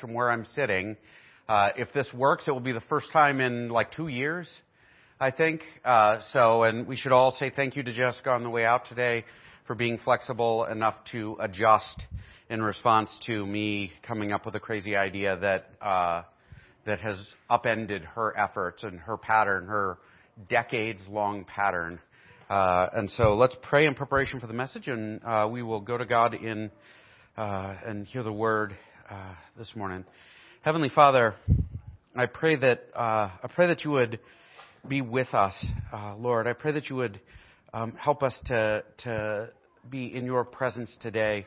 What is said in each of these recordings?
from where I'm sitting. Uh, if this works, it will be the first time in like two years, I think. Uh, so, and we should all say thank you to Jessica on the way out today for being flexible enough to adjust in response to me coming up with a crazy idea that uh, that has upended her efforts and her pattern, her decades-long pattern. And so let's pray in preparation for the message, and we will go to God in and hear the word uh, this morning. Heavenly Father, I pray that uh, I pray that you would be with us, uh, Lord. I pray that you would um, help us to to be in your presence today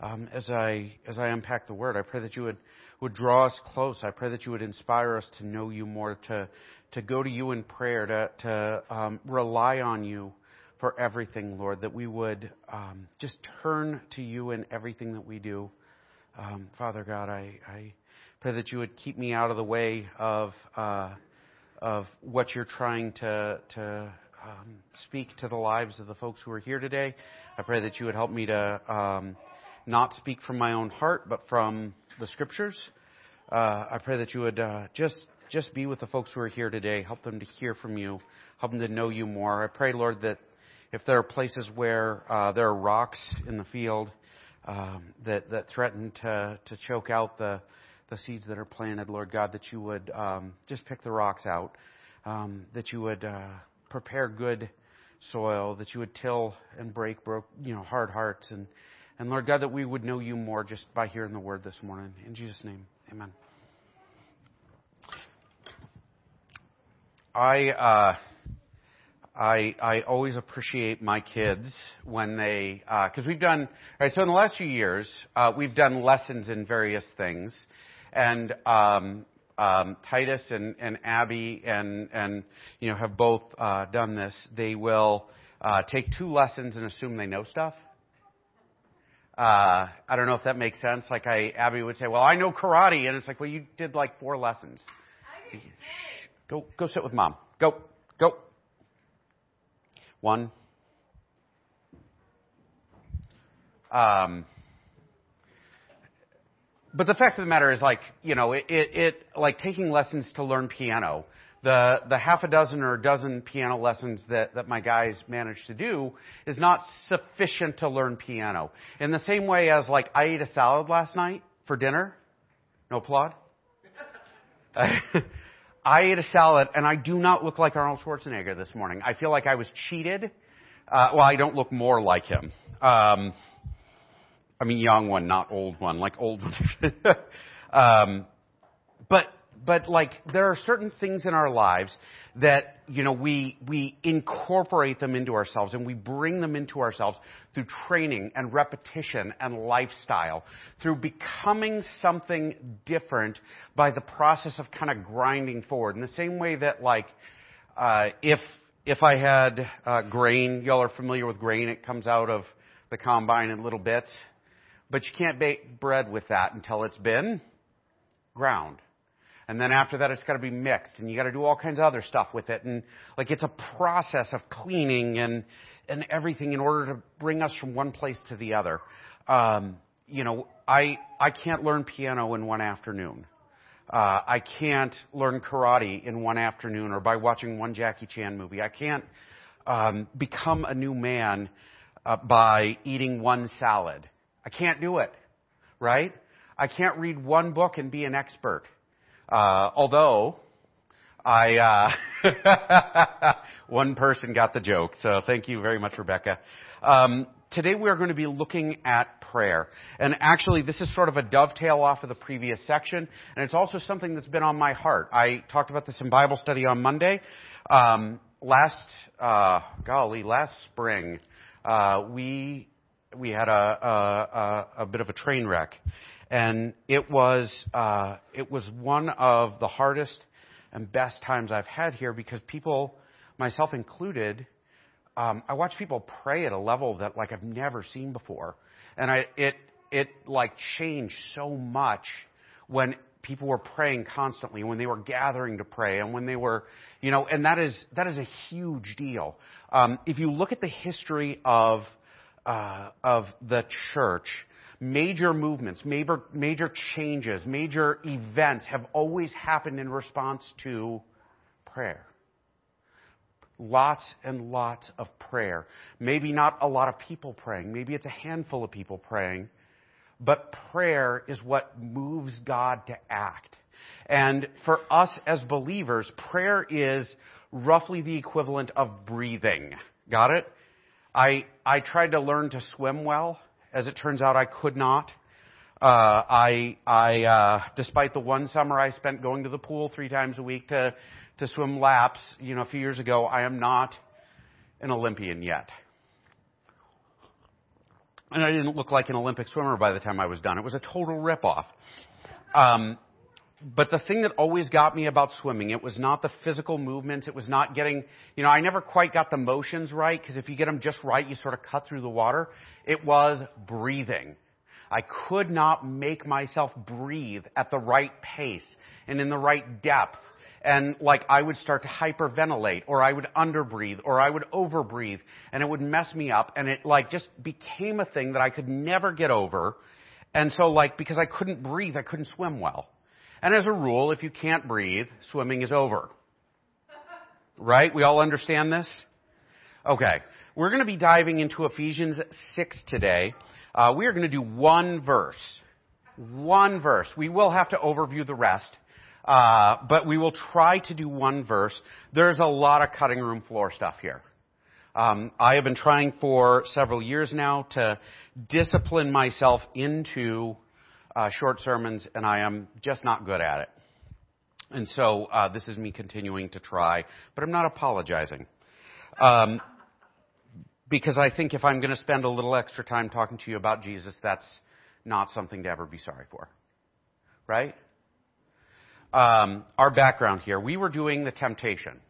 um, as I as I unpack the word. I pray that you would would draw us close. I pray that you would inspire us to know you more, to to go to you in prayer, to to um, rely on you for everything, Lord. That we would um, just turn to you in everything that we do. Um, Father God, I, I pray that you would keep me out of the way of uh, of what you're trying to to um, speak to the lives of the folks who are here today. I pray that you would help me to um, not speak from my own heart, but from the scriptures. Uh, I pray that you would uh, just just be with the folks who are here today. Help them to hear from you. Help them to know you more. I pray, Lord, that if there are places where uh, there are rocks in the field um, that that threaten to to choke out the the seeds that are planted, Lord God, that you would um, just pick the rocks out, um, that you would uh, prepare good soil, that you would till and break broke, you know, hard hearts, and and Lord God, that we would know you more just by hearing the word this morning. In Jesus' name, Amen. I. Uh, I I always appreciate my kids when they because uh, we've done alright, So in the last few years, uh, we've done lessons in various things, and um, um, Titus and, and Abby and and you know have both uh, done this. They will uh, take two lessons and assume they know stuff. Uh, I don't know if that makes sense. Like I, Abby would say, "Well, I know karate," and it's like, "Well, you did like four lessons." Shh, go go sit with mom. Go go. One. Um, but the fact of the matter is, like, you know, it, it, it, like taking lessons to learn piano. The, the half a dozen or a dozen piano lessons that, that my guys managed to do is not sufficient to learn piano. In the same way as, like, I ate a salad last night for dinner. No applaud. I ate a salad and I do not look like Arnold Schwarzenegger this morning. I feel like I was cheated. Uh, well, I don't look more like him. Um, I mean, young one, not old one, like old one. um, but like there are certain things in our lives that you know we we incorporate them into ourselves and we bring them into ourselves through training and repetition and lifestyle through becoming something different by the process of kind of grinding forward in the same way that like uh, if if I had uh, grain, y'all are familiar with grain. It comes out of the combine in little bits, but you can't bake bread with that until it's been ground. And then after that, it's got to be mixed, and you got to do all kinds of other stuff with it. And like it's a process of cleaning and and everything in order to bring us from one place to the other. Um, you know, I I can't learn piano in one afternoon. Uh, I can't learn karate in one afternoon or by watching one Jackie Chan movie. I can't um, become a new man uh, by eating one salad. I can't do it, right? I can't read one book and be an expert. Uh, although I uh, one person got the joke, so thank you very much, Rebecca. Um, today we are going to be looking at prayer, and actually this is sort of a dovetail off of the previous section, and it's also something that's been on my heart. I talked about this in Bible study on Monday. Um, last uh, golly, last spring, uh, we we had a, a, a, a bit of a train wreck, and it was uh, it was one of the hardest and best times I've had here because people, myself included, um, I watch people pray at a level that like I've never seen before, and I it it like changed so much when people were praying constantly, when they were gathering to pray, and when they were, you know, and that is that is a huge deal. Um, if you look at the history of uh, of the church, major movements, major, major changes, major events have always happened in response to prayer. Lots and lots of prayer. Maybe not a lot of people praying. Maybe it's a handful of people praying. But prayer is what moves God to act. And for us as believers, prayer is roughly the equivalent of breathing. Got it? I, I tried to learn to swim well. As it turns out, I could not. Uh, I, I, uh, despite the one summer I spent going to the pool three times a week to, to swim laps, you know, a few years ago, I am not an Olympian yet. And I didn't look like an Olympic swimmer by the time I was done. It was a total ripoff. Um, but the thing that always got me about swimming, it was not the physical movements. It was not getting, you know, I never quite got the motions right because if you get them just right, you sort of cut through the water. It was breathing. I could not make myself breathe at the right pace and in the right depth. And like I would start to hyperventilate or I would underbreathe or I would overbreathe and it would mess me up and it like just became a thing that I could never get over. And so like because I couldn't breathe, I couldn't swim well. And as a rule, if you can't breathe, swimming is over. Right? We all understand this? Okay. We're going to be diving into Ephesians 6 today. Uh, we are going to do one verse. One verse. We will have to overview the rest. Uh, but we will try to do one verse. There's a lot of cutting room floor stuff here. Um, I have been trying for several years now to discipline myself into uh, short sermons, and I am just not good at it. And so uh, this is me continuing to try, but I'm not apologizing. Um, because I think if I'm going to spend a little extra time talking to you about Jesus, that's not something to ever be sorry for. Right? Um, our background here. We were doing the temptation.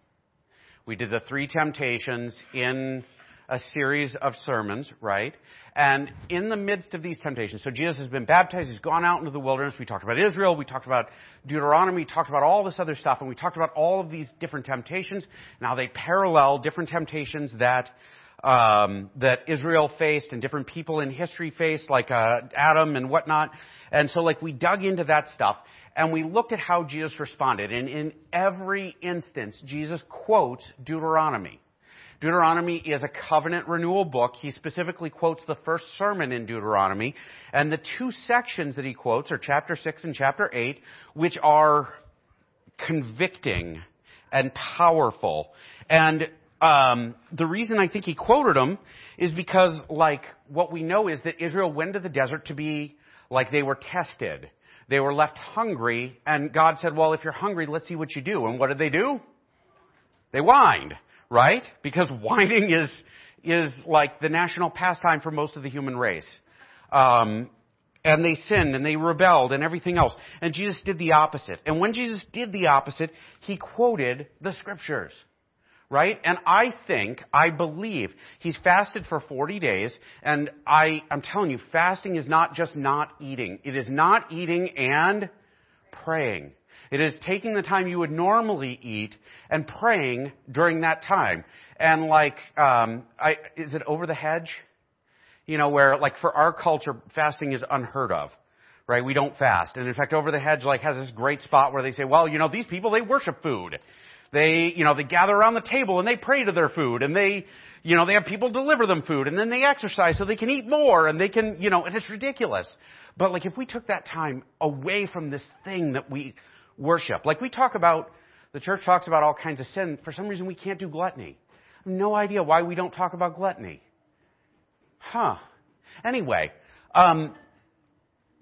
We did the three temptations in a series of sermons, right? And in the midst of these temptations, so Jesus has been baptized, he's gone out into the wilderness, we talked about Israel, we talked about Deuteronomy, we talked about all this other stuff, and we talked about all of these different temptations. Now they parallel different temptations that um, that Israel faced and different people in history faced, like uh, Adam and whatnot. And so, like, we dug into that stuff and we looked at how Jesus responded. And in every instance, Jesus quotes Deuteronomy. Deuteronomy is a covenant renewal book. He specifically quotes the first sermon in Deuteronomy. And the two sections that he quotes are chapter 6 and chapter 8, which are convicting and powerful. And um, the reason I think he quoted them is because, like, what we know is that Israel went to the desert to be like they were tested. They were left hungry, and God said, Well, if you're hungry, let's see what you do. And what did they do? They whined right? Because whining is, is like the national pastime for most of the human race. Um, and they sinned and they rebelled and everything else. And Jesus did the opposite. And when Jesus did the opposite, he quoted the scriptures. Right? And I think, I believe, he's fasted for 40 days, and I, I'm telling you, fasting is not just not eating. It is not eating and praying. It is taking the time you would normally eat and praying during that time. And like, um, I, is it over the hedge? You know, where like for our culture, fasting is unheard of right? We don't fast. And in fact, Over the Hedge like has this great spot where they say, well, you know, these people, they worship food. They, you know, they gather around the table and they pray to their food and they, you know, they have people deliver them food and then they exercise so they can eat more and they can, you know, and it's ridiculous. But like if we took that time away from this thing that we worship. Like we talk about, the church talks about all kinds of sin. For some reason, we can't do gluttony. no idea why we don't talk about gluttony. Huh. Anyway, um,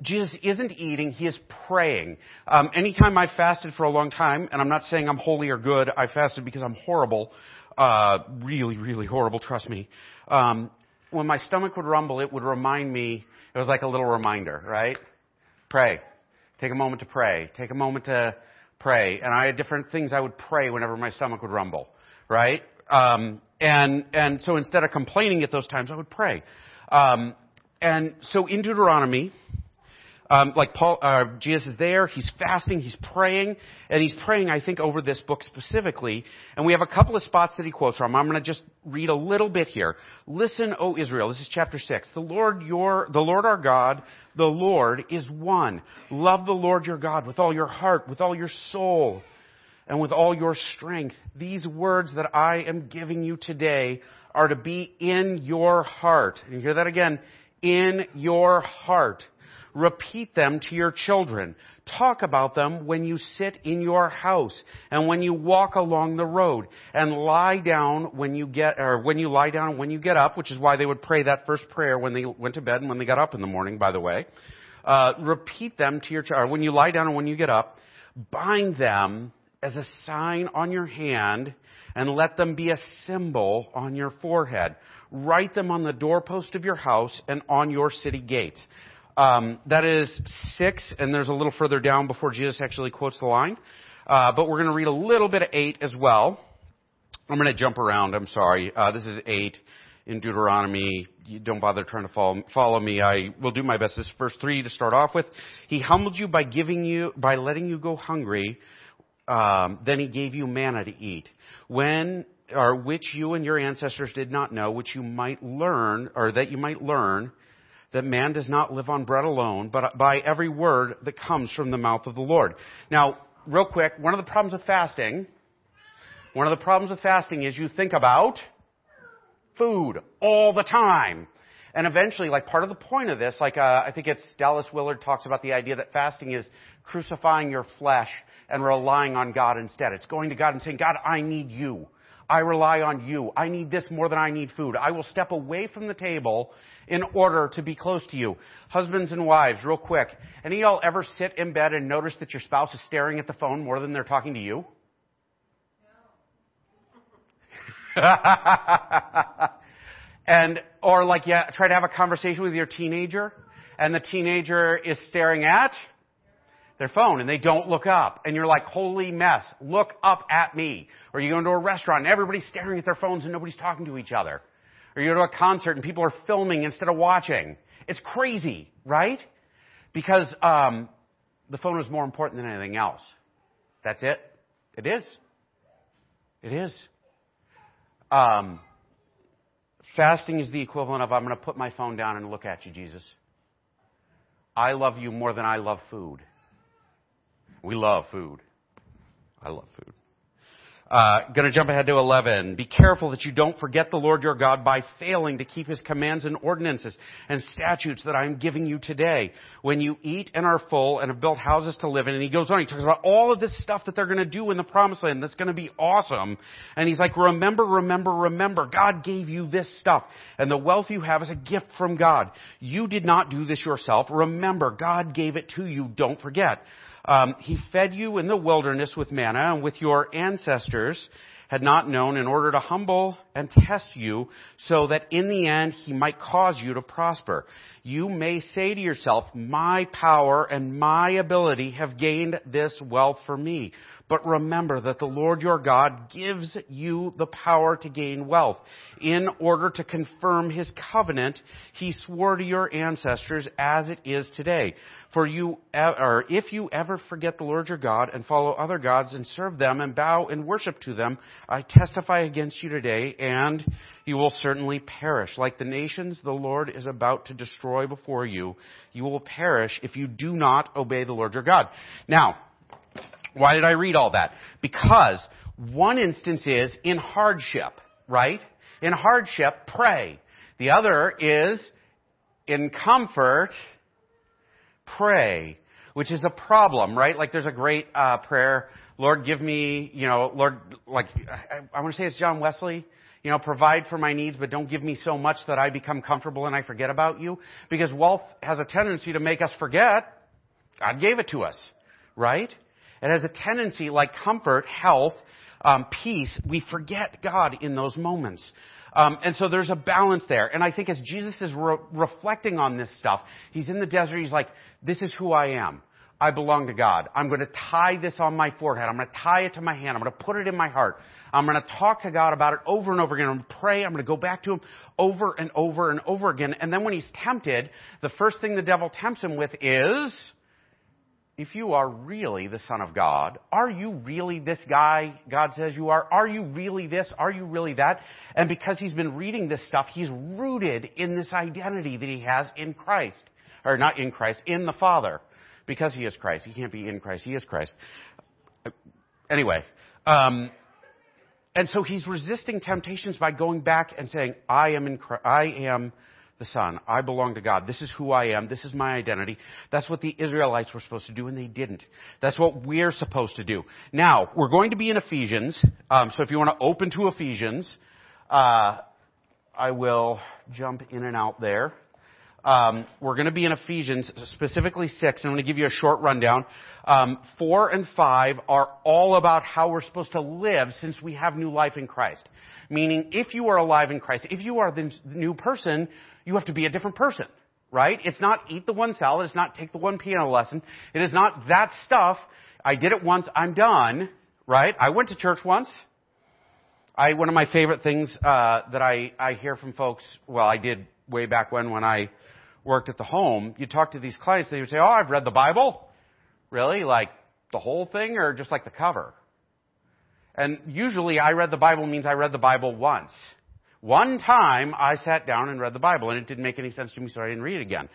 Jesus isn't eating, he is praying. Um, anytime I fasted for a long time, and I'm not saying I'm holy or good, I fasted because I'm horrible, uh, really, really horrible, trust me. Um, when my stomach would rumble, it would remind me, it was like a little reminder, right? Pray. Take a moment to pray. Take a moment to pray. And I had different things I would pray whenever my stomach would rumble, right? Um, and and so instead of complaining at those times, I would pray. Um, and so in Deuteronomy, Um, like Paul, uh, Jesus is there, he's fasting, he's praying, and he's praying, I think, over this book specifically. And we have a couple of spots that he quotes from. I'm going to just read a little bit here. Listen, O Israel. This is chapter six. The Lord your, the Lord our God, the Lord is one. Love the Lord your God with all your heart, with all your soul, and with all your strength. These words that I am giving you today are to be in your heart. And you hear that again? In your heart. Repeat them to your children. Talk about them when you sit in your house and when you walk along the road and lie down when you get, or when you lie down when you get up, which is why they would pray that first prayer when they went to bed and when they got up in the morning, by the way. Uh, repeat them to your child. When you lie down and when you get up, bind them as a sign on your hand and let them be a symbol on your forehead. Write them on the doorpost of your house and on your city gates. Um, that is six, and there's a little further down before Jesus actually quotes the line. Uh, but we're going to read a little bit of eight as well. I'm going to jump around. I'm sorry. Uh, this is eight in Deuteronomy. You don't bother trying to follow, follow me. I will do my best. This is verse three to start off with. He humbled you by giving you, by letting you go hungry. Um, then he gave you manna to eat. When or which you and your ancestors did not know, which you might learn, or that you might learn, that man does not live on bread alone, but by every word that comes from the mouth of the Lord. Now, real quick, one of the problems with fasting, one of the problems with fasting is you think about food all the time. And eventually, like part of the point of this, like uh, I think it's Dallas Willard talks about the idea that fasting is crucifying your flesh and relying on God instead. It's going to God and saying, God, I need you. I rely on you. I need this more than I need food. I will step away from the table in order to be close to you. Husbands and wives, real quick. Any of y'all ever sit in bed and notice that your spouse is staring at the phone more than they're talking to you? and, or like, yeah, try to have a conversation with your teenager, and the teenager is staring at their phone and they don't look up. And you're like, holy mess, look up at me. Or you go into a restaurant and everybody's staring at their phones and nobody's talking to each other. Or you go to a concert and people are filming instead of watching. It's crazy, right? Because um, the phone is more important than anything else. That's it. It is. It is. Um, fasting is the equivalent of I'm going to put my phone down and look at you, Jesus. I love you more than I love food. We love food. I love food. Uh, gonna jump ahead to 11. Be careful that you don't forget the Lord your God by failing to keep his commands and ordinances and statutes that I am giving you today. When you eat and are full and have built houses to live in, and he goes on, he talks about all of this stuff that they're gonna do in the promised land that's gonna be awesome. And he's like, remember, remember, remember, God gave you this stuff. And the wealth you have is a gift from God. You did not do this yourself. Remember, God gave it to you. Don't forget. Um, he fed you in the wilderness with manna and with your ancestors had not known in order to humble and test you so that in the end he might cause you to prosper. You may say to yourself, my power and my ability have gained this wealth for me. But remember that the Lord your God gives you the power to gain wealth. In order to confirm his covenant, he swore to your ancestors as it is today. For you, or if you ever forget the Lord your God and follow other gods and serve them and bow and worship to them, I testify against you today and you will certainly perish. Like the nations the Lord is about to destroy before you, you will perish if you do not obey the Lord your God. Now, why did I read all that? Because one instance is in hardship, right? In hardship, pray. The other is in comfort, pray, which is a problem, right? Like there's a great uh, prayer, Lord, give me, you know, Lord, like I, I want to say it's John Wesley. You know, provide for my needs, but don't give me so much that I become comfortable and I forget about you. Because wealth has a tendency to make us forget. God gave it to us, right? It has a tendency, like comfort, health, um, peace, we forget God in those moments. Um, and so there's a balance there. And I think as Jesus is re- reflecting on this stuff, he's in the desert, he's like, this is who I am. I belong to God. I'm going to tie this on my forehead. I'm going to tie it to my hand. I'm going to put it in my heart. I'm going to talk to God about it over and over again. I'm going to pray. I'm going to go back to Him over and over and over again. And then when he's tempted, the first thing the devil tempts him with is, if you are really the Son of God, are you really this guy God says you are? Are you really this? Are you really that? And because he's been reading this stuff, he's rooted in this identity that he has in Christ. Or not in Christ, in the Father because he is Christ. He can't be in Christ. He is Christ. Anyway, um, and so he's resisting temptations by going back and saying, "I am in. Christ, I am the Son. I belong to God. This is who I am. This is my identity." That's what the Israelites were supposed to do, and they didn't. That's what we're supposed to do. Now we're going to be in Ephesians. Um, so if you want to open to Ephesians, uh, I will jump in and out there. Um, we're going to be in Ephesians, specifically six. and I'm going to give you a short rundown. Um, four and five are all about how we're supposed to live since we have new life in Christ. Meaning, if you are alive in Christ, if you are the new person, you have to be a different person, right? It's not eat the one salad. It's not take the one piano lesson. It is not that stuff. I did it once. I'm done, right? I went to church once. I one of my favorite things uh, that I I hear from folks. Well, I did way back when when I worked at the home, you talk to these clients, they would say, Oh, I've read the Bible. Really? Like the whole thing or just like the cover? And usually I read the Bible means I read the Bible once. One time I sat down and read the Bible and it didn't make any sense to me so I didn't read it again.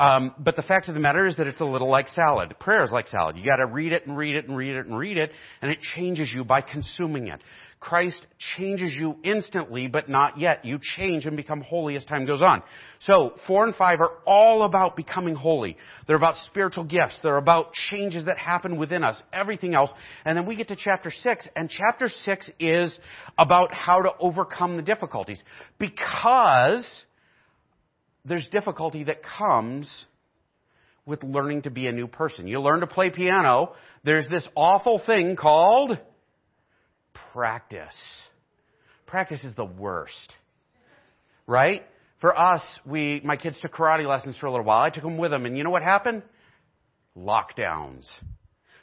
Um, but the fact of the matter is that it's a little like salad. Prayer is like salad. You got to read it and read it and read it and read it, and it changes you by consuming it. Christ changes you instantly, but not yet. You change and become holy as time goes on. So, four and five are all about becoming holy. They're about spiritual gifts. They're about changes that happen within us. Everything else. And then we get to chapter six, and chapter six is about how to overcome the difficulties. Because there's difficulty that comes with learning to be a new person. You learn to play piano. There's this awful thing called practice. Practice is the worst. Right? For us, we, my kids took karate lessons for a little while. I took them with them, and you know what happened? Lockdowns.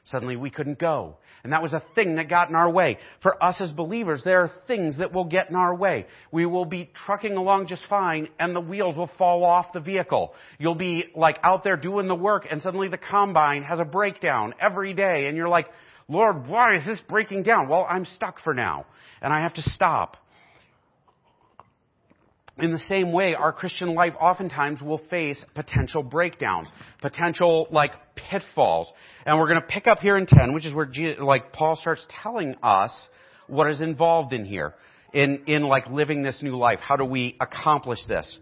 Suddenly we couldn't go. And that was a thing that got in our way. For us as believers, there are things that will get in our way. We will be trucking along just fine and the wheels will fall off the vehicle. You'll be like out there doing the work and suddenly the combine has a breakdown every day and you're like, Lord, why is this breaking down? Well, I'm stuck for now, and I have to stop. In the same way, our Christian life oftentimes will face potential breakdowns, potential like pitfalls. And we're going to pick up here in 10, which is where like Paul starts telling us what is involved in here in in like living this new life. How do we accomplish this?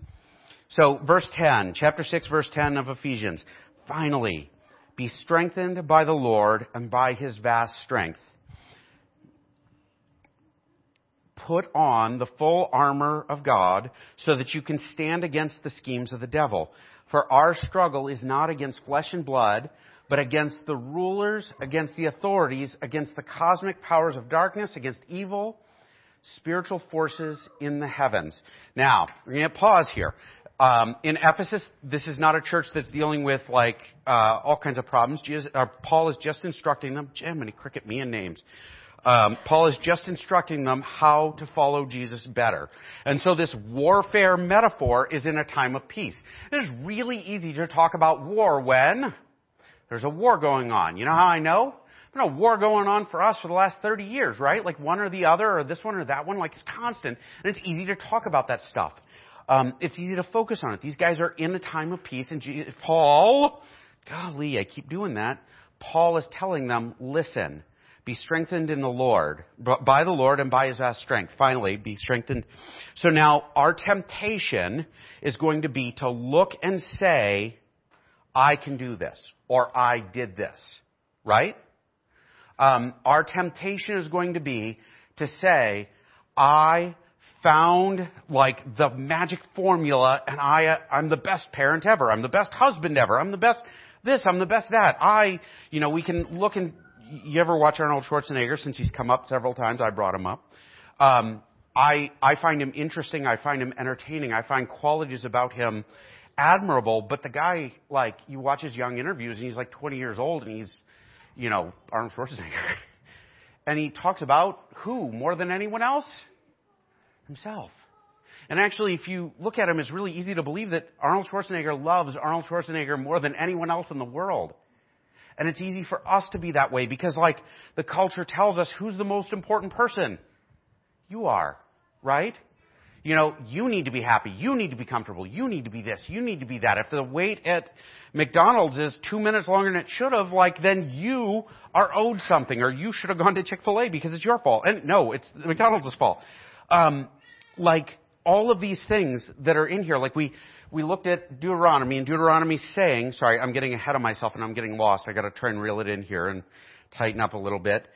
So, verse 10, chapter 6 verse 10 of Ephesians. Finally, be strengthened by the Lord and by his vast strength. Put on the full armor of God so that you can stand against the schemes of the devil. For our struggle is not against flesh and blood, but against the rulers, against the authorities, against the cosmic powers of darkness, against evil spiritual forces in the heavens. Now, we're going to pause here. Um, in Ephesus, this is not a church that's dealing with like uh, all kinds of problems. Jesus, uh, Paul is just instructing them. Jim, many cricket me in names. Um, Paul is just instructing them how to follow Jesus better. And so this warfare metaphor is in a time of peace. It is really easy to talk about war when there's a war going on. You know how I know? There's been a war going on for us for the last 30 years, right? Like one or the other, or this one or that one, like it's constant. And it's easy to talk about that stuff um, it's easy to focus on it. These guys are in a time of peace, and Jesus, Paul, golly, I keep doing that. Paul is telling them, listen, be strengthened in the Lord, by the Lord and by his vast strength. Finally, be strengthened. So now our temptation is going to be to look and say, I can do this, or I did this, right? Um, our temptation is going to be to say, I found like the magic formula and I, I'm the best parent ever. I'm the best husband ever. I'm the best this. I'm the best that. I, you know, we can look and, you ever watch Arnold Schwarzenegger since he's come up several times? I brought him up. Um, I, I find him interesting. I find him entertaining. I find qualities about him admirable, but the guy, like, you watch his young interviews and he's like 20 years old and he's, you know, Arnold Schwarzenegger. and he talks about who more than anyone else? Himself. And actually, if you look at him, it's really easy to believe that Arnold Schwarzenegger loves Arnold Schwarzenegger more than anyone else in the world. And it's easy for us to be that way because like the culture tells us who's the most important person. You are, right? You know, you need to be happy. You need to be comfortable. You need to be this. You need to be that. If the wait at McDonald's is two minutes longer than it should have, like, then you are owed something or you should have gone to Chick-fil-A because it's your fault. And no, it's McDonald's fault. Um, like, all of these things that are in here, like we, we looked at Deuteronomy and Deuteronomy saying, sorry, I'm getting ahead of myself and I'm getting lost. I gotta try and reel it in here and tighten up a little bit.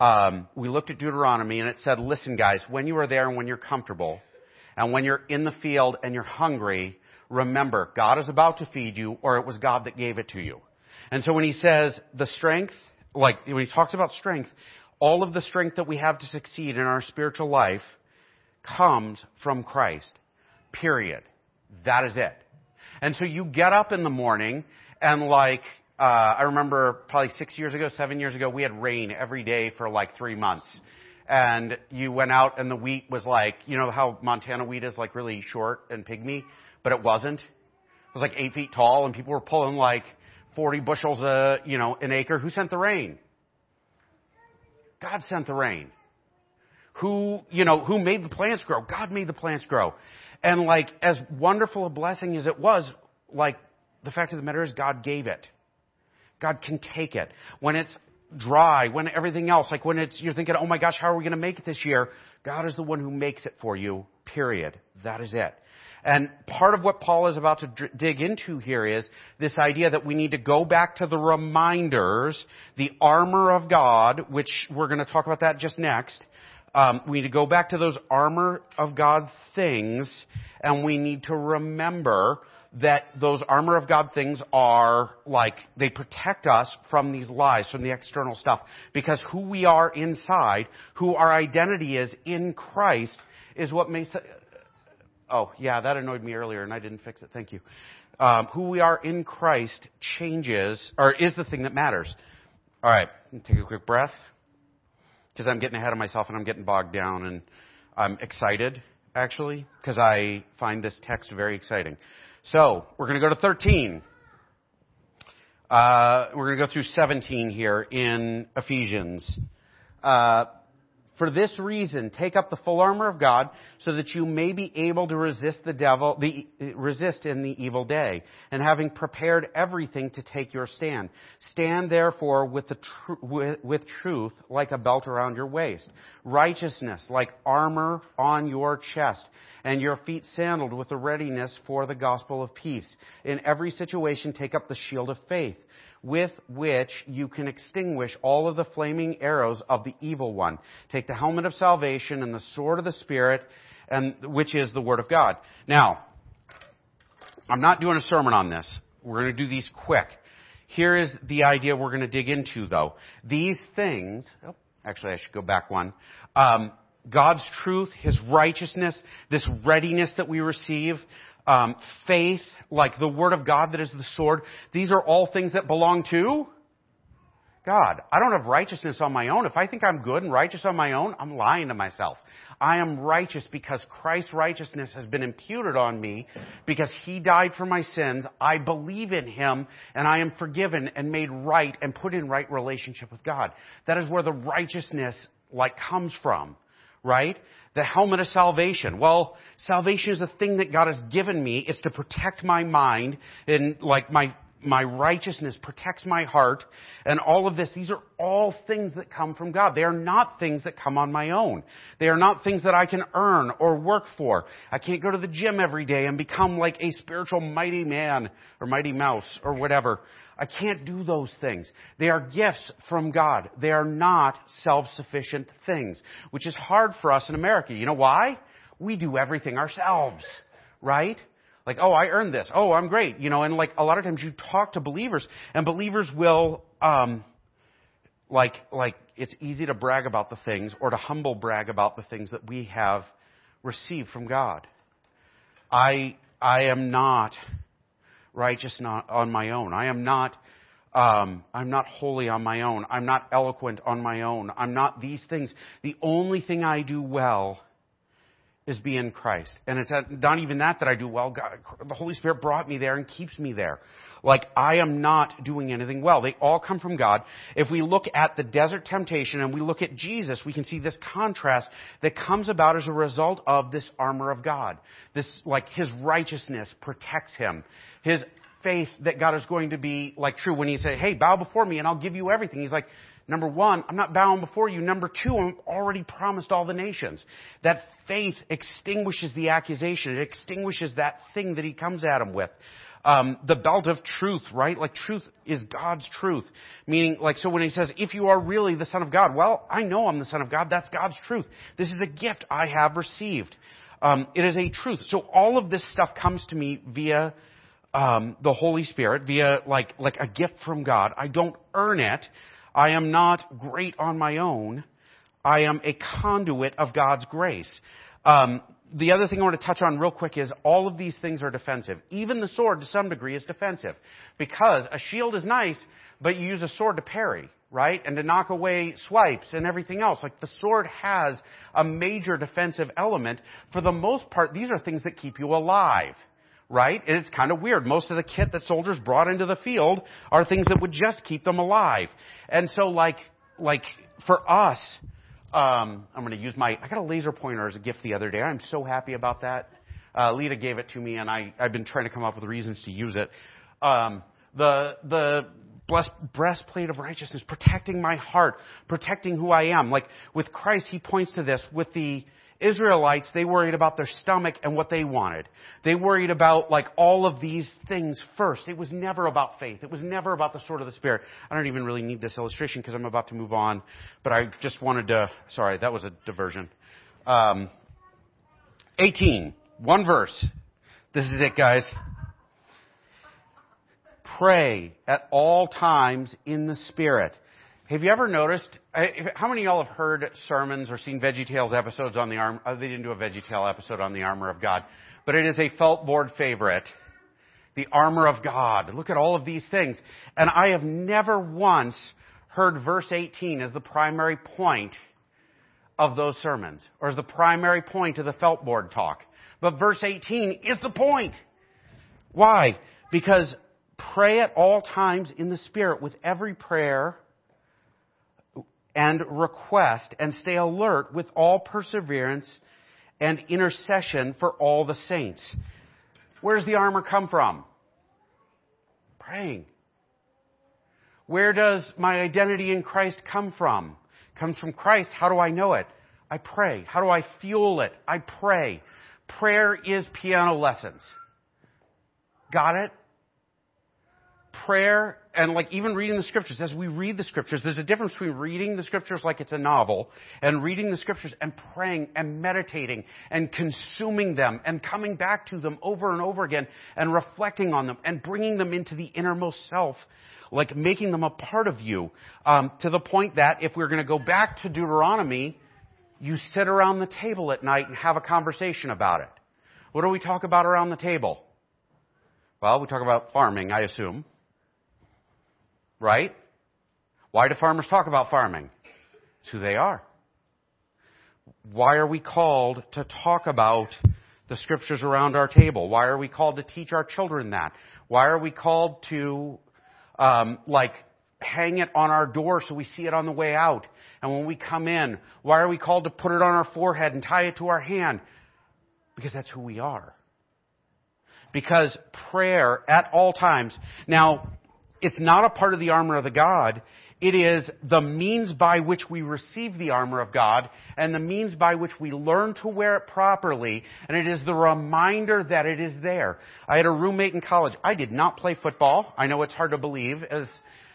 Um, we looked at Deuteronomy and it said, listen guys, when you are there and when you're comfortable, and when you're in the field and you're hungry, remember, God is about to feed you or it was God that gave it to you. And so when he says the strength, like when he talks about strength, all of the strength that we have to succeed in our spiritual life comes from Christ. Period. That is it. And so you get up in the morning and like, uh, I remember probably six years ago, seven years ago, we had rain every day for like three months. And you went out and the wheat was like, you know how Montana wheat is like really short and pygmy, but it wasn't. It was like eight feet tall and people were pulling like 40 bushels a, you know, an acre. Who sent the rain? God sent the rain. Who, you know, who made the plants grow? God made the plants grow. And like, as wonderful a blessing as it was, like, the fact of the matter is God gave it. God can take it. When it's dry, when everything else, like when it's, you're thinking, oh my gosh, how are we going to make it this year? God is the one who makes it for you, period. That is it. And part of what Paul is about to dig into here is this idea that we need to go back to the reminders, the armor of God, which we're going to talk about that just next, um, we need to go back to those armor of God things, and we need to remember that those armor of God things are like, they protect us from these lies, from the external stuff. Because who we are inside, who our identity is in Christ, is what makes oh, yeah, that annoyed me earlier and I didn't fix it. Thank you. Um, who we are in Christ changes, or is the thing that matters. Alright, take a quick breath because I'm getting ahead of myself and I'm getting bogged down and I'm excited actually because I find this text very exciting. So we're going to go to 13. Uh, we're going to go through 17 here in Ephesians. Uh, for this reason, take up the full armor of God so that you may be able to resist the devil, the, resist in the evil day. And having prepared everything to take your stand. Stand therefore with, the tr- with, with truth like a belt around your waist. Righteousness like armor on your chest. And your feet sandaled with the readiness for the gospel of peace. In every situation, take up the shield of faith with which you can extinguish all of the flaming arrows of the evil one. Take the helmet of salvation and the sword of the Spirit, and which is the Word of God. Now, I'm not doing a sermon on this. We're going to do these quick. Here is the idea we're going to dig into, though. These things. Oh, actually, I should go back one. Um, God's truth, His righteousness, this readiness that we receive, um, faith, like the Word of God that is the sword. These are all things that belong to God. I don't have righteousness on my own. If I think I'm good and righteous on my own, I'm lying to myself. I am righteous because Christ's righteousness has been imputed on me because He died for my sins. I believe in Him and I am forgiven and made right and put in right relationship with God. That is where the righteousness like comes from right? The helmet of salvation. Well, salvation is a thing that God has given me. It's to protect my mind and like my my righteousness protects my heart and all of this these are all things that come from God they are not things that come on my own they are not things that I can earn or work for I can't go to the gym every day and become like a spiritual mighty man or mighty mouse or whatever I can't do those things. They are gifts from God. They are not self-sufficient things, which is hard for us in America. You know why? We do everything ourselves, right? Like, oh, I earned this. Oh, I'm great. You know, and like a lot of times you talk to believers and believers will, um, like, like it's easy to brag about the things or to humble brag about the things that we have received from God. I, I am not righteous not on my own. I am not um, I'm not holy on my own. I'm not eloquent on my own. I'm not these things. The only thing I do well is be in Christ. And it's not even that that I do well. God, the Holy Spirit brought me there and keeps me there. Like I am not doing anything well. They all come from God. If we look at the desert temptation and we look at Jesus, we can see this contrast that comes about as a result of this armor of God. This, like his righteousness protects him. His faith that God is going to be like true when he said, hey, bow before me and I'll give you everything. He's like, number one, I'm not bowing before you. Number two, I'm already promised all the nations. That faith extinguishes the accusation. It extinguishes that thing that he comes at him with. Um, the belt of truth, right? Like truth is God's truth. Meaning, like, so when he says, if you are really the Son of God, well, I know I'm the Son of God. That's God's truth. This is a gift I have received. Um, it is a truth. So all of this stuff comes to me via um, the Holy Spirit via like like a gift from God. I don't earn it. I am not great on my own. I am a conduit of God's grace. Um, the other thing I want to touch on real quick is all of these things are defensive. Even the sword, to some degree, is defensive because a shield is nice, but you use a sword to parry, right, and to knock away swipes and everything else. Like the sword has a major defensive element. For the most part, these are things that keep you alive right? And it's kind of weird. Most of the kit that soldiers brought into the field are things that would just keep them alive. And so like, like for us, um, I'm going to use my, I got a laser pointer as a gift the other day. I'm so happy about that. Uh, Lita gave it to me and I, I've been trying to come up with reasons to use it. Um, the, the blessed breastplate of righteousness, protecting my heart, protecting who I am. Like with Christ, he points to this with the, Israelites, they worried about their stomach and what they wanted. They worried about like all of these things first. It was never about faith. It was never about the sword of the Spirit. I don't even really need this illustration because I'm about to move on, but I just wanted to, sorry, that was a diversion. Um, 18, one verse. This is it, guys. Pray at all times in the Spirit. Have you ever noticed? Eh, how many of y'all have heard sermons or seen VeggieTales episodes on the arm? Oh, they didn't do a Veggie VeggieTale episode on the armor of God, but it is a felt board favorite. The armor of God. Look at all of these things, and I have never once heard verse 18 as the primary point of those sermons, or as the primary point of the felt board talk. But verse 18 is the point. Why? Because pray at all times in the Spirit with every prayer and request and stay alert with all perseverance and intercession for all the saints. Where does the armor come from? Praying. Where does my identity in Christ come from? Comes from Christ. How do I know it? I pray. How do I fuel it? I pray. Prayer is piano lessons. Got it? Prayer and like even reading the scriptures, as we read the scriptures, there's a difference between reading the scriptures like it's a novel and reading the scriptures and praying and meditating and consuming them and coming back to them over and over again and reflecting on them and bringing them into the innermost self, like making them a part of you, um, to the point that if we're going to go back to Deuteronomy, you sit around the table at night and have a conversation about it. What do we talk about around the table? Well, we talk about farming, I assume right? Why do farmers talk about farming? It's who they are. Why are we called to talk about the scriptures around our table? Why are we called to teach our children that? Why are we called to, um, like, hang it on our door so we see it on the way out? And when we come in, why are we called to put it on our forehead and tie it to our hand? Because that's who we are. Because prayer at all times. Now, it's not a part of the armor of the God. It is the means by which we receive the armor of God and the means by which we learn to wear it properly. And it is the reminder that it is there. I had a roommate in college. I did not play football. I know it's hard to believe as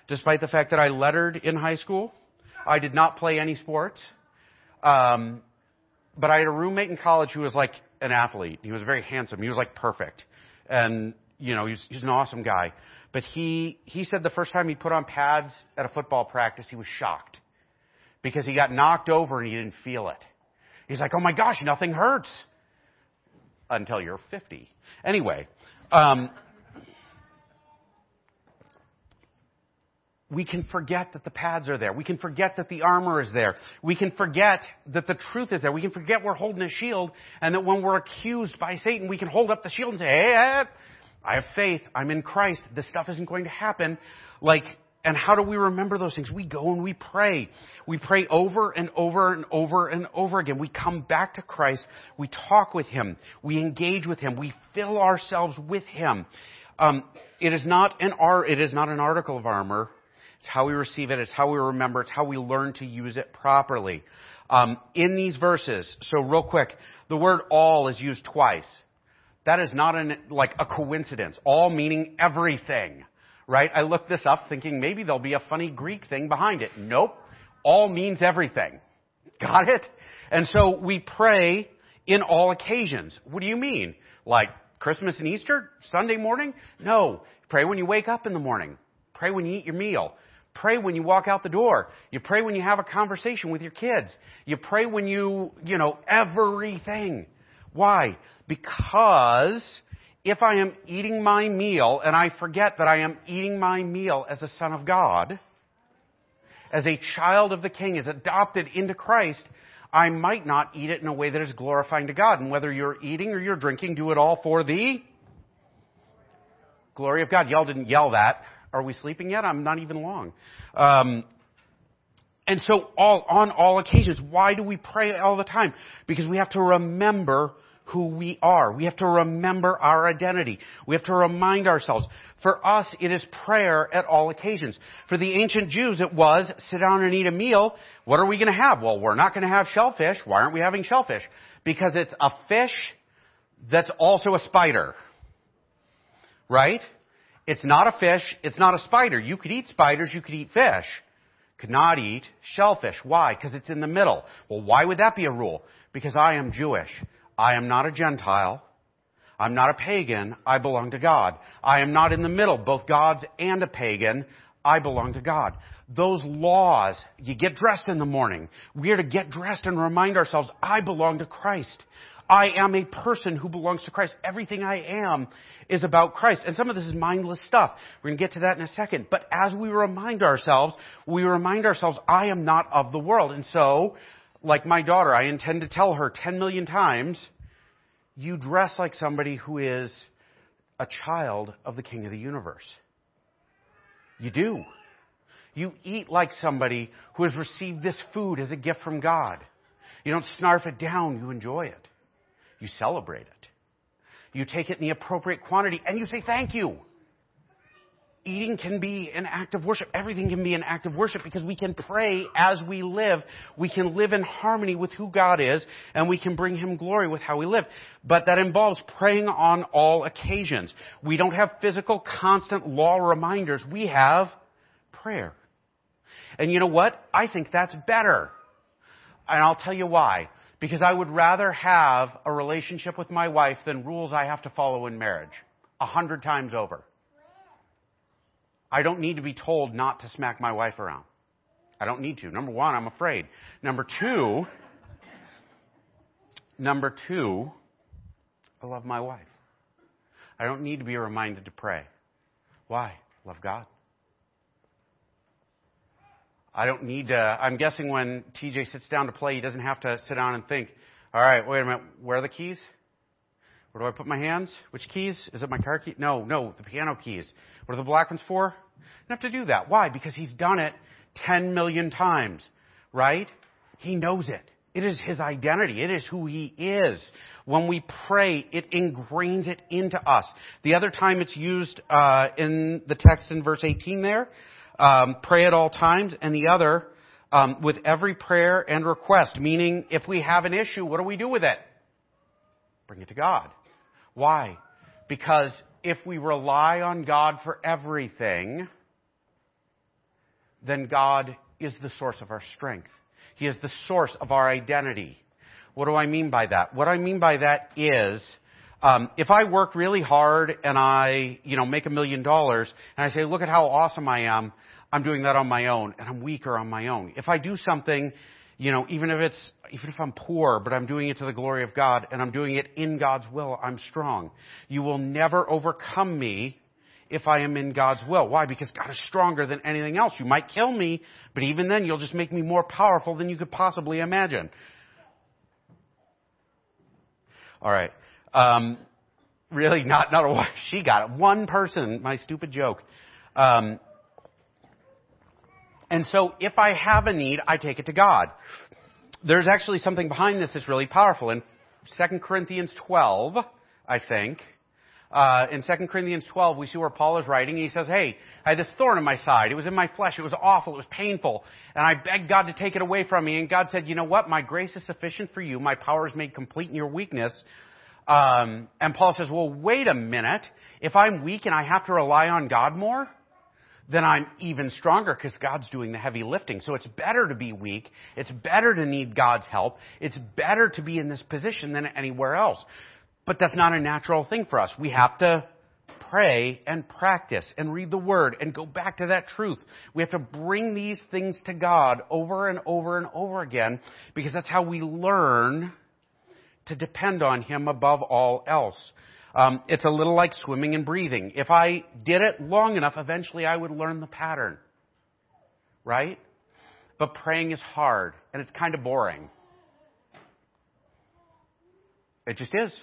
despite the fact that I lettered in high school. I did not play any sports. Um, but I had a roommate in college who was like an athlete. He was very handsome. He was like perfect. And, you know, he's, he's an awesome guy. But he, he said the first time he put on pads at a football practice, he was shocked because he got knocked over and he didn't feel it. He's like, oh my gosh, nothing hurts until you're 50. Anyway, um, we can forget that the pads are there. We can forget that the armor is there. We can forget that the truth is there. We can forget we're holding a shield and that when we're accused by Satan, we can hold up the shield and say, hey, I have faith. I'm in Christ. This stuff isn't going to happen. Like, and how do we remember those things? We go and we pray. We pray over and over and over and over again. We come back to Christ. We talk with Him. We engage with Him. We fill ourselves with Him. Um, it is not an art. It is not an article of armor. It's how we receive it. It's how we remember. It's how we learn to use it properly. Um, in these verses, so real quick, the word all is used twice. That is not an, like a coincidence. All meaning everything. Right? I looked this up thinking maybe there'll be a funny Greek thing behind it. Nope. All means everything. Got it? And so we pray in all occasions. What do you mean? Like Christmas and Easter? Sunday morning? No. Pray when you wake up in the morning. Pray when you eat your meal. Pray when you walk out the door. You pray when you have a conversation with your kids. You pray when you, you know, everything. Why? Because if I am eating my meal and I forget that I am eating my meal as a son of God, as a child of the King, as adopted into Christ, I might not eat it in a way that is glorifying to God. And whether you're eating or you're drinking, do it all for the glory of God. Y'all didn't yell that. Are we sleeping yet? I'm not even long. Um, and so all, on all occasions, why do we pray all the time? Because we have to remember who we are. We have to remember our identity. We have to remind ourselves. For us, it is prayer at all occasions. For the ancient Jews, it was sit down and eat a meal. What are we going to have? Well, we're not going to have shellfish. Why aren't we having shellfish? Because it's a fish that's also a spider. Right? It's not a fish. It's not a spider. You could eat spiders. You could eat fish. Could not eat shellfish. Why? Because it's in the middle. Well, why would that be a rule? Because I am Jewish. I am not a Gentile. I'm not a pagan. I belong to God. I am not in the middle, both God's and a pagan. I belong to God. Those laws, you get dressed in the morning. We are to get dressed and remind ourselves, I belong to Christ. I am a person who belongs to Christ. Everything I am is about Christ. And some of this is mindless stuff. We're going to get to that in a second. But as we remind ourselves, we remind ourselves, I am not of the world. And so like my daughter, I intend to tell her 10 million times, you dress like somebody who is a child of the King of the universe. You do. You eat like somebody who has received this food as a gift from God. You don't snarf it down, you enjoy it. You celebrate it. You take it in the appropriate quantity and you say thank you eating can be an act of worship. Everything can be an act of worship because we can pray as we live. We can live in harmony with who God is and we can bring Him glory with how we live. But that involves praying on all occasions. We don't have physical, constant law reminders. We have prayer. And you know what? I think that's better. And I'll tell you why. Because I would rather have a relationship with my wife than rules I have to follow in marriage. A hundred times over. I don't need to be told not to smack my wife around. I don't need to. Number one, I'm afraid. Number two, number two, I love my wife. I don't need to be reminded to pray. Why? Love God. I don't need to, I'm guessing when TJ sits down to play, he doesn't have to sit down and think, all right, wait a minute, where are the keys? Where do I put my hands? Which keys? Is it my car key? No, no, the piano keys. What are the black ones for? I have to do that. Why? Because he's done it 10 million times, right? He knows it. It is his identity. It is who he is. When we pray, it ingrains it into us. The other time it's used uh, in the text in verse 18 there, um, pray at all times, and the other um, with every prayer and request. Meaning, if we have an issue, what do we do with it? Bring it to God. Why? Because if we rely on God for everything, then God is the source of our strength. He is the source of our identity. What do I mean by that? What I mean by that is, um, if I work really hard and I, you know, make a million dollars and I say, look at how awesome I am, I'm doing that on my own and I'm weaker on my own. If I do something you know, even if it's, even if I'm poor, but I'm doing it to the glory of God and I'm doing it in God's will, I'm strong. You will never overcome me if I am in God's will. Why? Because God is stronger than anything else. You might kill me, but even then you'll just make me more powerful than you could possibly imagine. All right. Um, really, not not a she got it. One person. My stupid joke. Um, and so, if I have a need, I take it to God. There's actually something behind this that's really powerful. In 2 Corinthians 12, I think, uh, in 2 Corinthians 12, we see where Paul is writing. He says, Hey, I had this thorn in my side. It was in my flesh. It was awful. It was painful. And I begged God to take it away from me. And God said, You know what? My grace is sufficient for you. My power is made complete in your weakness. Um, and Paul says, Well, wait a minute. If I'm weak and I have to rely on God more, then I'm even stronger because God's doing the heavy lifting. So it's better to be weak. It's better to need God's help. It's better to be in this position than anywhere else. But that's not a natural thing for us. We have to pray and practice and read the Word and go back to that truth. We have to bring these things to God over and over and over again because that's how we learn to depend on Him above all else. Um, it's a little like swimming and breathing. If I did it long enough, eventually I would learn the pattern. Right? But praying is hard and it's kind of boring. It just is.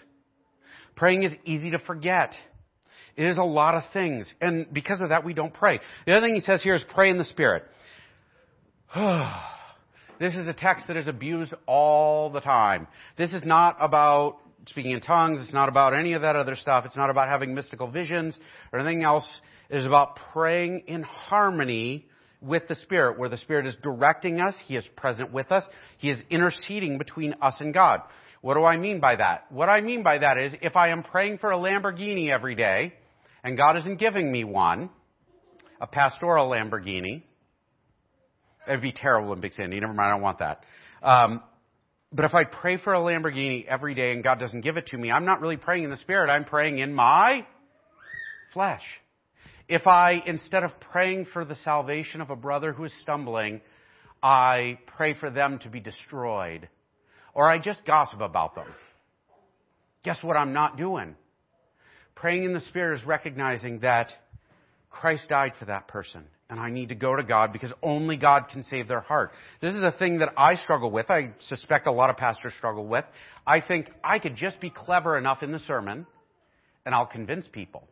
Praying is easy to forget. It is a lot of things. And because of that, we don't pray. The other thing he says here is pray in the Spirit. this is a text that is abused all the time. This is not about speaking in tongues. It's not about any of that other stuff. It's not about having mystical visions or anything else. It is about praying in harmony with the Spirit, where the Spirit is directing us. He is present with us. He is interceding between us and God. What do I mean by that? What I mean by that is if I am praying for a Lamborghini every day and God isn't giving me one, a pastoral Lamborghini, it'd be terrible in Big Sandy. Never mind, I don't want that. Um, but if I pray for a Lamborghini every day and God doesn't give it to me, I'm not really praying in the Spirit. I'm praying in my flesh. If I, instead of praying for the salvation of a brother who is stumbling, I pray for them to be destroyed, or I just gossip about them. Guess what I'm not doing? Praying in the Spirit is recognizing that Christ died for that person. And I need to go to God because only God can save their heart. This is a thing that I struggle with. I suspect a lot of pastors struggle with. I think I could just be clever enough in the sermon and I'll convince people.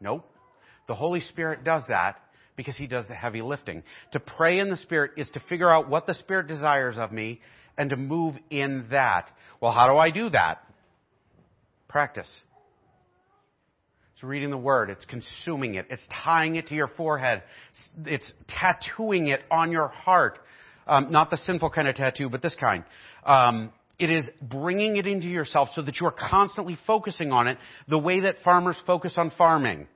Nope. The Holy Spirit does that because He does the heavy lifting. To pray in the Spirit is to figure out what the Spirit desires of me and to move in that. Well, how do I do that? Practice. Reading the Word. It's consuming it. It's tying it to your forehead. It's tattooing it on your heart. Um, not the sinful kind of tattoo, but this kind. Um, it is bringing it into yourself so that you are constantly focusing on it the way that farmers focus on farming.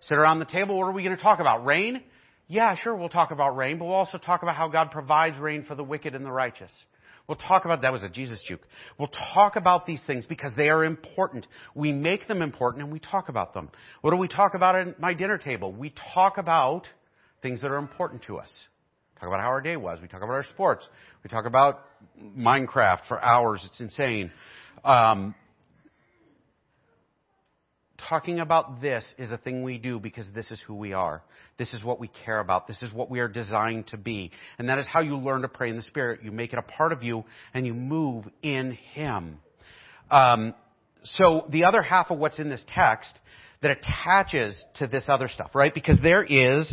Sit around the table. What are we going to talk about? Rain? Yeah, sure, we'll talk about rain, but we'll also talk about how God provides rain for the wicked and the righteous. We'll talk about, that was a Jesus juke. We'll talk about these things because they are important. We make them important and we talk about them. What do we talk about at my dinner table? We talk about things that are important to us. Talk about how our day was. We talk about our sports. We talk about Minecraft for hours. It's insane. Um, talking about this is a thing we do because this is who we are. This is what we care about. This is what we are designed to be. And that is how you learn to pray in the Spirit. You make it a part of you and you move in Him. Um, so the other half of what's in this text that attaches to this other stuff, right? Because there is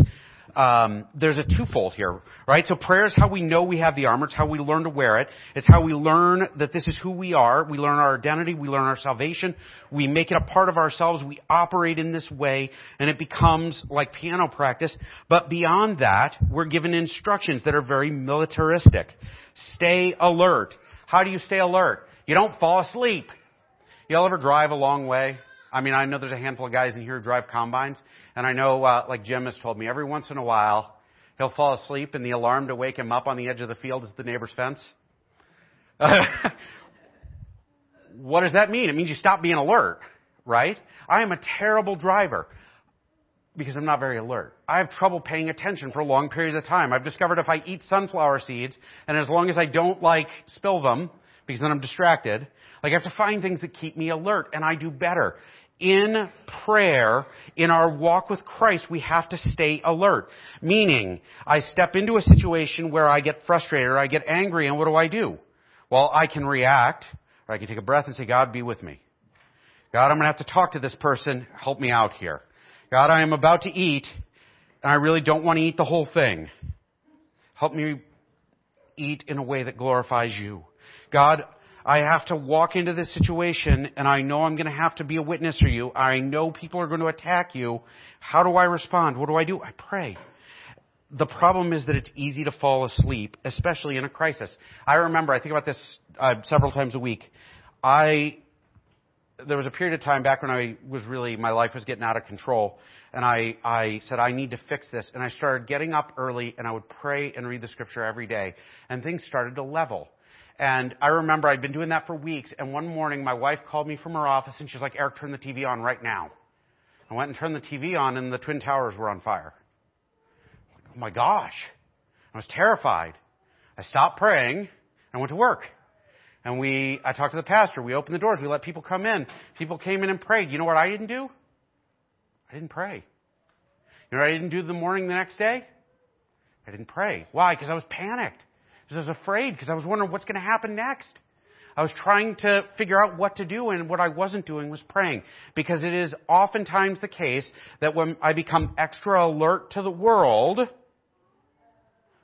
um, there's a twofold here, right? So prayer is how we know we have the armor. It's how we learn to wear it. It's how we learn that this is who we are. We learn our identity. We learn our salvation. We make it a part of ourselves. We operate in this way, and it becomes like piano practice. But beyond that, we're given instructions that are very militaristic. Stay alert. How do you stay alert? You don't fall asleep. Y'all ever drive a long way? I mean, I know there's a handful of guys in here who drive combines, and I know, uh, like Jim has told me, every once in a while he'll fall asleep, and the alarm to wake him up on the edge of the field is the neighbor's fence. what does that mean? It means you stop being alert, right? I am a terrible driver because I'm not very alert. I have trouble paying attention for long periods of time. I've discovered if I eat sunflower seeds, and as long as I don't like spill them, because then I'm distracted, like I have to find things that keep me alert, and I do better in prayer, in our walk with Christ, we have to stay alert. Meaning, I step into a situation where I get frustrated or I get angry and what do I do? Well, I can react or I can take a breath and say, God, be with me. God, I'm going to have to talk to this person. Help me out here. God, I am about to eat and I really don't want to eat the whole thing. Help me eat in a way that glorifies you. God, I have to walk into this situation and I know I'm going to have to be a witness for you. I know people are going to attack you. How do I respond? What do I do? I pray. The problem is that it's easy to fall asleep, especially in a crisis. I remember, I think about this uh, several times a week. I, there was a period of time back when I was really, my life was getting out of control and I, I said, I need to fix this. And I started getting up early and I would pray and read the scripture every day and things started to level. And I remember I'd been doing that for weeks, and one morning my wife called me from her office and she's like, Eric, turn the TV on right now. I went and turned the TV on and the Twin Towers were on fire. Oh my gosh. I was terrified. I stopped praying and went to work. And we, I talked to the pastor. We opened the doors. We let people come in. People came in and prayed. You know what I didn't do? I didn't pray. You know what I didn't do the morning the next day? I didn't pray. Why? Because I was panicked because I was afraid, because I was wondering what's going to happen next. I was trying to figure out what to do, and what I wasn't doing was praying. Because it is oftentimes the case that when I become extra alert to the world,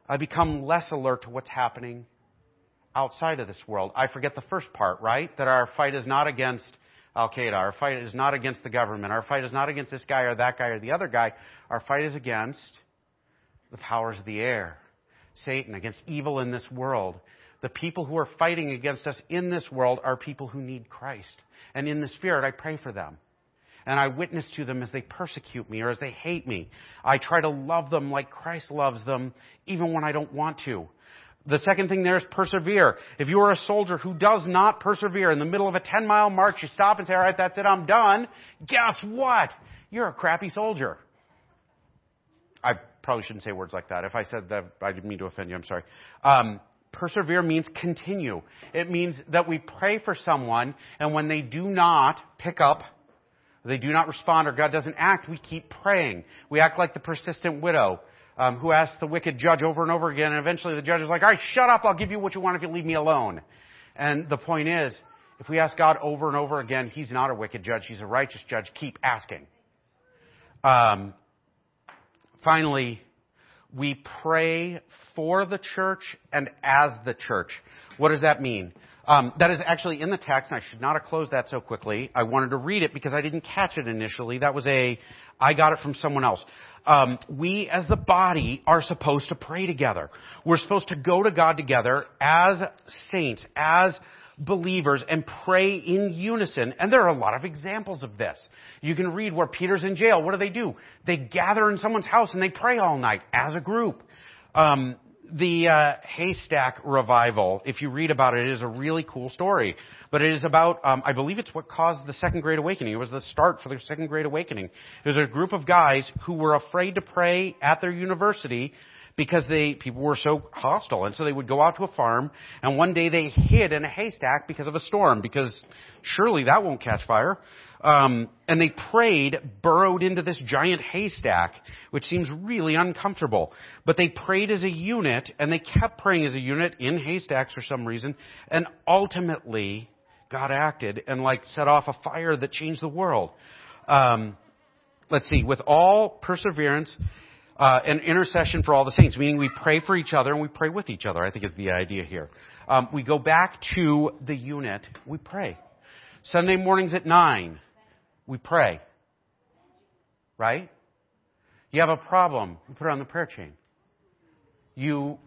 I become less alert to what's happening outside of this world. I forget the first part, right? That our fight is not against Al Qaeda. Our fight is not against the government. Our fight is not against this guy or that guy or the other guy. Our fight is against the powers of the air. Satan, against evil in this world. The people who are fighting against us in this world are people who need Christ. And in the Spirit, I pray for them. And I witness to them as they persecute me or as they hate me. I try to love them like Christ loves them, even when I don't want to. The second thing there is persevere. If you are a soldier who does not persevere in the middle of a 10 mile march, you stop and say, alright, that's it, I'm done. Guess what? You're a crappy soldier. I probably shouldn't say words like that. If I said that, I didn't mean to offend you. I'm sorry. Um, persevere means continue. It means that we pray for someone, and when they do not pick up, they do not respond, or God doesn't act, we keep praying. We act like the persistent widow. Um, who asks the wicked judge over and over again, and eventually the judge is like, all right, shut up, I'll give you what you want if you leave me alone. And the point is, if we ask God over and over again, He's not a wicked judge, He's a righteous judge. Keep asking. Um, Finally, we pray for the church and as the church. What does that mean? Um, that is actually in the text, and I should not have closed that so quickly. I wanted to read it because I didn't catch it initially. That was a, I got it from someone else. Um, we as the body are supposed to pray together. We're supposed to go to God together as saints, as believers and pray in unison. And there are a lot of examples of this. You can read where Peter's in jail. What do they do? They gather in someone's house and they pray all night as a group. Um, the uh, haystack revival, if you read about it, it is a really cool story. But it is about, um, I believe it's what caused the Second Great Awakening. It was the start for the Second Great Awakening. It was a group of guys who were afraid to pray at their university because they people were so hostile, and so they would go out to a farm, and one day they hid in a haystack because of a storm, because surely that won't catch fire. Um, and they prayed, burrowed into this giant haystack, which seems really uncomfortable. But they prayed as a unit, and they kept praying as a unit in haystacks for some reason, and ultimately God acted and like set off a fire that changed the world. Um, let's see, with all perseverance uh, an intercession for all the saints, meaning we pray for each other and we pray with each other, I think is the idea here. Um, we go back to the unit, we pray. Sunday mornings at 9, we pray. Right? You have a problem, you put it on the prayer chain. You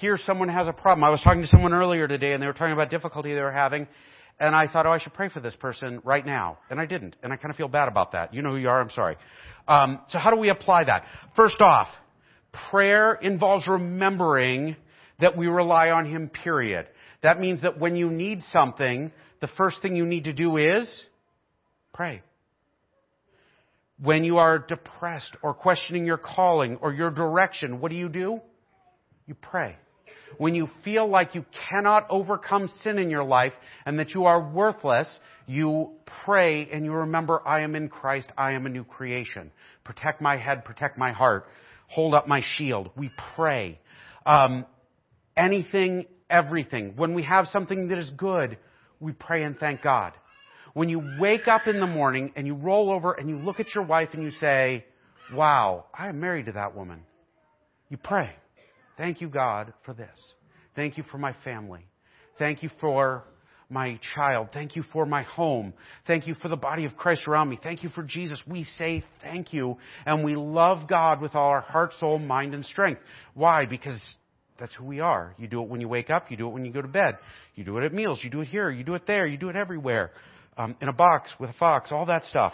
hear someone has a problem. I was talking to someone earlier today and they were talking about difficulty they were having and I thought, oh, I should pray for this person right now. And I didn't. And I kind of feel bad about that. You know who you are. I'm sorry. Um, so how do we apply that? First off, prayer involves remembering that we rely on Him, period. That means that when you need something, the first thing you need to do is pray. When you are depressed or questioning your calling or your direction, what do you do? You pray. When you feel like you cannot overcome sin in your life and that you are worthless, you pray and you remember, I am in Christ, I am a new creation. Protect my head, protect my heart, hold up my shield. We pray. Um, anything, everything. When we have something that is good, we pray and thank God. When you wake up in the morning and you roll over and you look at your wife and you say, wow, I am married to that woman. You pray. Thank you, God, for this. Thank you for my family. Thank you for my child. Thank you for my home. Thank you for the body of Christ around me. Thank you for Jesus. We say thank you and we love God with all our heart, soul, mind, and strength. Why? Because that's who we are. You do it when you wake up. You do it when you go to bed. You do it at meals. You do it here. You do it there. You do it everywhere. Um, in a box with a fox. All that stuff.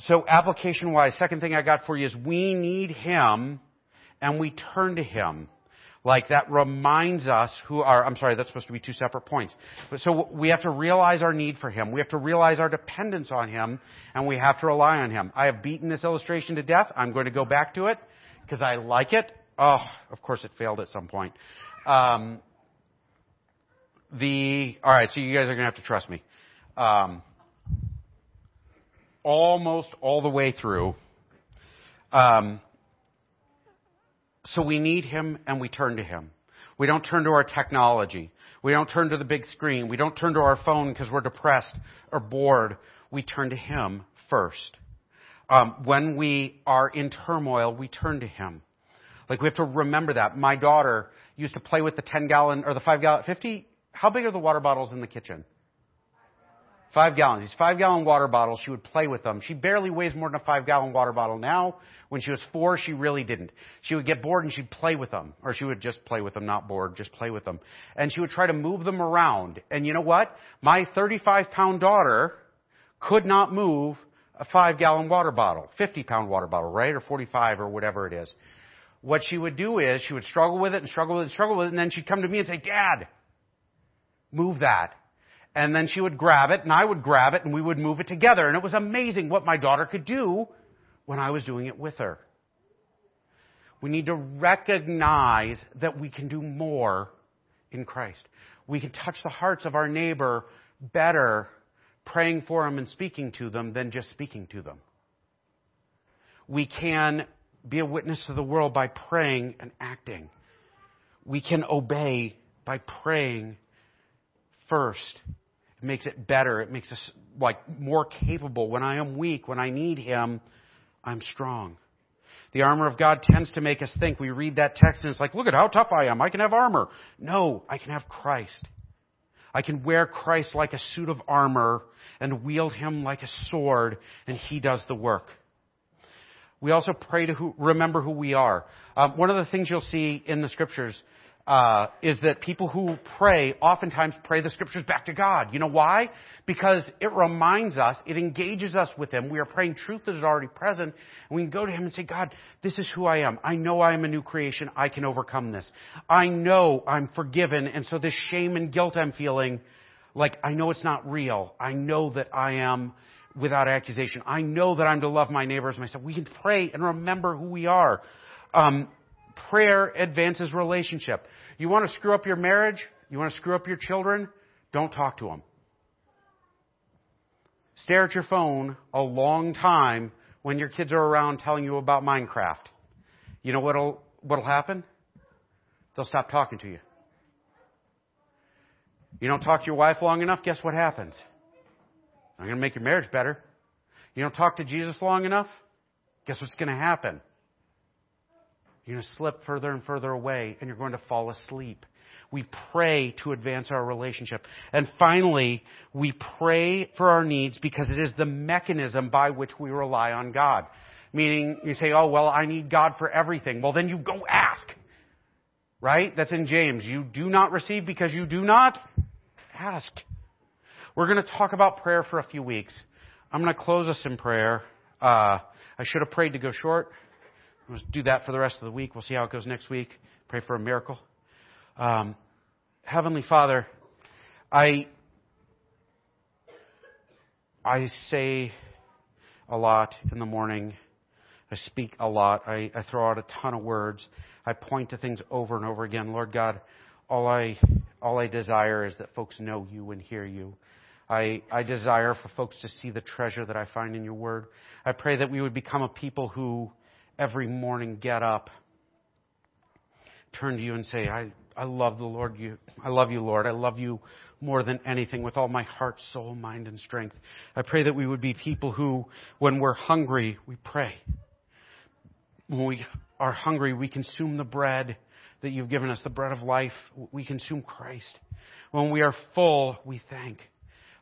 So application wise, second thing I got for you is we need Him and we turn to Him. Like that reminds us who are, I'm sorry, that's supposed to be two separate points. But so we have to realize our need for Him. We have to realize our dependence on Him and we have to rely on Him. I have beaten this illustration to death. I'm going to go back to it because I like it. Oh, of course it failed at some point. Um, the, alright, so you guys are going to have to trust me. Um, almost all the way through. Um, so we need Him and we turn to Him. We don't turn to our technology. We don't turn to the big screen. We don't turn to our phone because we're depressed or bored. We turn to Him first. Um, when we are in turmoil, we turn to Him. Like we have to remember that. My daughter used to play with the 10 gallon or the 5 gallon, 50, how big are the water bottles in the kitchen? Five gallons. These five gallon water bottles, she would play with them. She barely weighs more than a five gallon water bottle now. When she was four, she really didn't. She would get bored and she'd play with them. Or she would just play with them, not bored, just play with them. And she would try to move them around. And you know what? My 35 pound daughter could not move a five gallon water bottle, 50 pound water bottle, right? Or 45 or whatever it is. What she would do is she would struggle with it and struggle with it and struggle with it and then she'd come to me and say, Dad, move that and then she would grab it and I would grab it and we would move it together. And it was amazing what my daughter could do when I was doing it with her. We need to recognize that we can do more in Christ. We can touch the hearts of our neighbor better praying for them and speaking to them than just speaking to them. We can be a witness to the world by praying and acting. We can obey by praying first it makes it better. It makes us like more capable. When I am weak, when I need Him, I'm strong. The armor of God tends to make us think. We read that text and it's like, look at how tough I am. I can have armor. No, I can have Christ. I can wear Christ like a suit of armor and wield Him like a sword and He does the work. We also pray to who, remember who we are. Um, one of the things you'll see in the scriptures uh, is that people who pray oftentimes pray the scriptures back to God. You know why? Because it reminds us, it engages us with Him. We are praying truth that is already present, and we can go to Him and say, God, this is who I am. I know I am a new creation. I can overcome this. I know I'm forgiven, and so this shame and guilt I'm feeling, like I know it's not real. I know that I am without accusation. I know that I'm to love my neighbors myself. We can pray and remember who we are. Um, prayer advances relationship. You want to screw up your marriage? You want to screw up your children? Don't talk to them. Stare at your phone a long time when your kids are around telling you about Minecraft. You know what'll, what'll happen? They'll stop talking to you. You don't talk to your wife long enough, guess what happens? I'm going to make your marriage better. You don't talk to Jesus long enough, guess what's going to happen? You're going to slip further and further away and you're going to fall asleep. We pray to advance our relationship. And finally, we pray for our needs because it is the mechanism by which we rely on God. Meaning, you say, oh, well, I need God for everything. Well, then you go ask. Right? That's in James. You do not receive because you do not ask. We're going to talk about prayer for a few weeks. I'm going to close us in prayer. Uh, I should have prayed to go short. We'll do that for the rest of the week. We'll see how it goes next week. Pray for a miracle. Um, Heavenly Father, I I say a lot in the morning, I speak a lot. I, I throw out a ton of words. I point to things over and over again. Lord God, all I, all I desire is that folks know you and hear you. I, I desire for folks to see the treasure that I find in your word. I pray that we would become a people who every morning get up, turn to you and say, I, I love the Lord you. I love you, Lord. I love you more than anything with all my heart, soul, mind, and strength. I pray that we would be people who, when we're hungry, we pray. When we are hungry, we consume the bread that you've given us, the bread of life. We consume Christ. When we are full, we thank.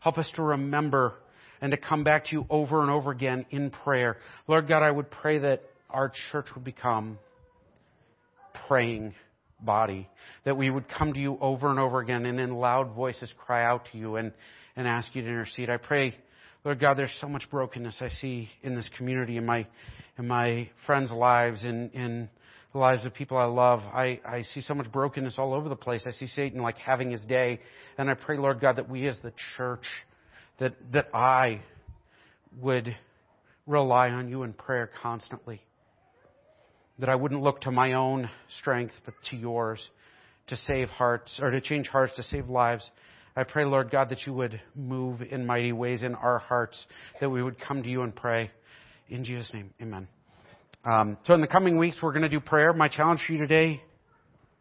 Help us to remember and to come back to you over and over again in prayer. Lord God, I would pray that our church would become praying body, that we would come to you over and over again and in loud voices cry out to you and, and ask you to intercede. I pray, Lord God, there's so much brokenness I see in this community, in my, in my friends' lives, in, in the lives of people I love. I, I see so much brokenness all over the place. I see Satan like having his day. And I pray, Lord God, that we as the church, that, that I would rely on you in prayer constantly. That I wouldn't look to my own strength, but to yours to save hearts, or to change hearts, to save lives. I pray, Lord God, that you would move in mighty ways in our hearts, that we would come to you and pray. In Jesus' name, amen. Um, so in the coming weeks, we're going to do prayer. My challenge for you today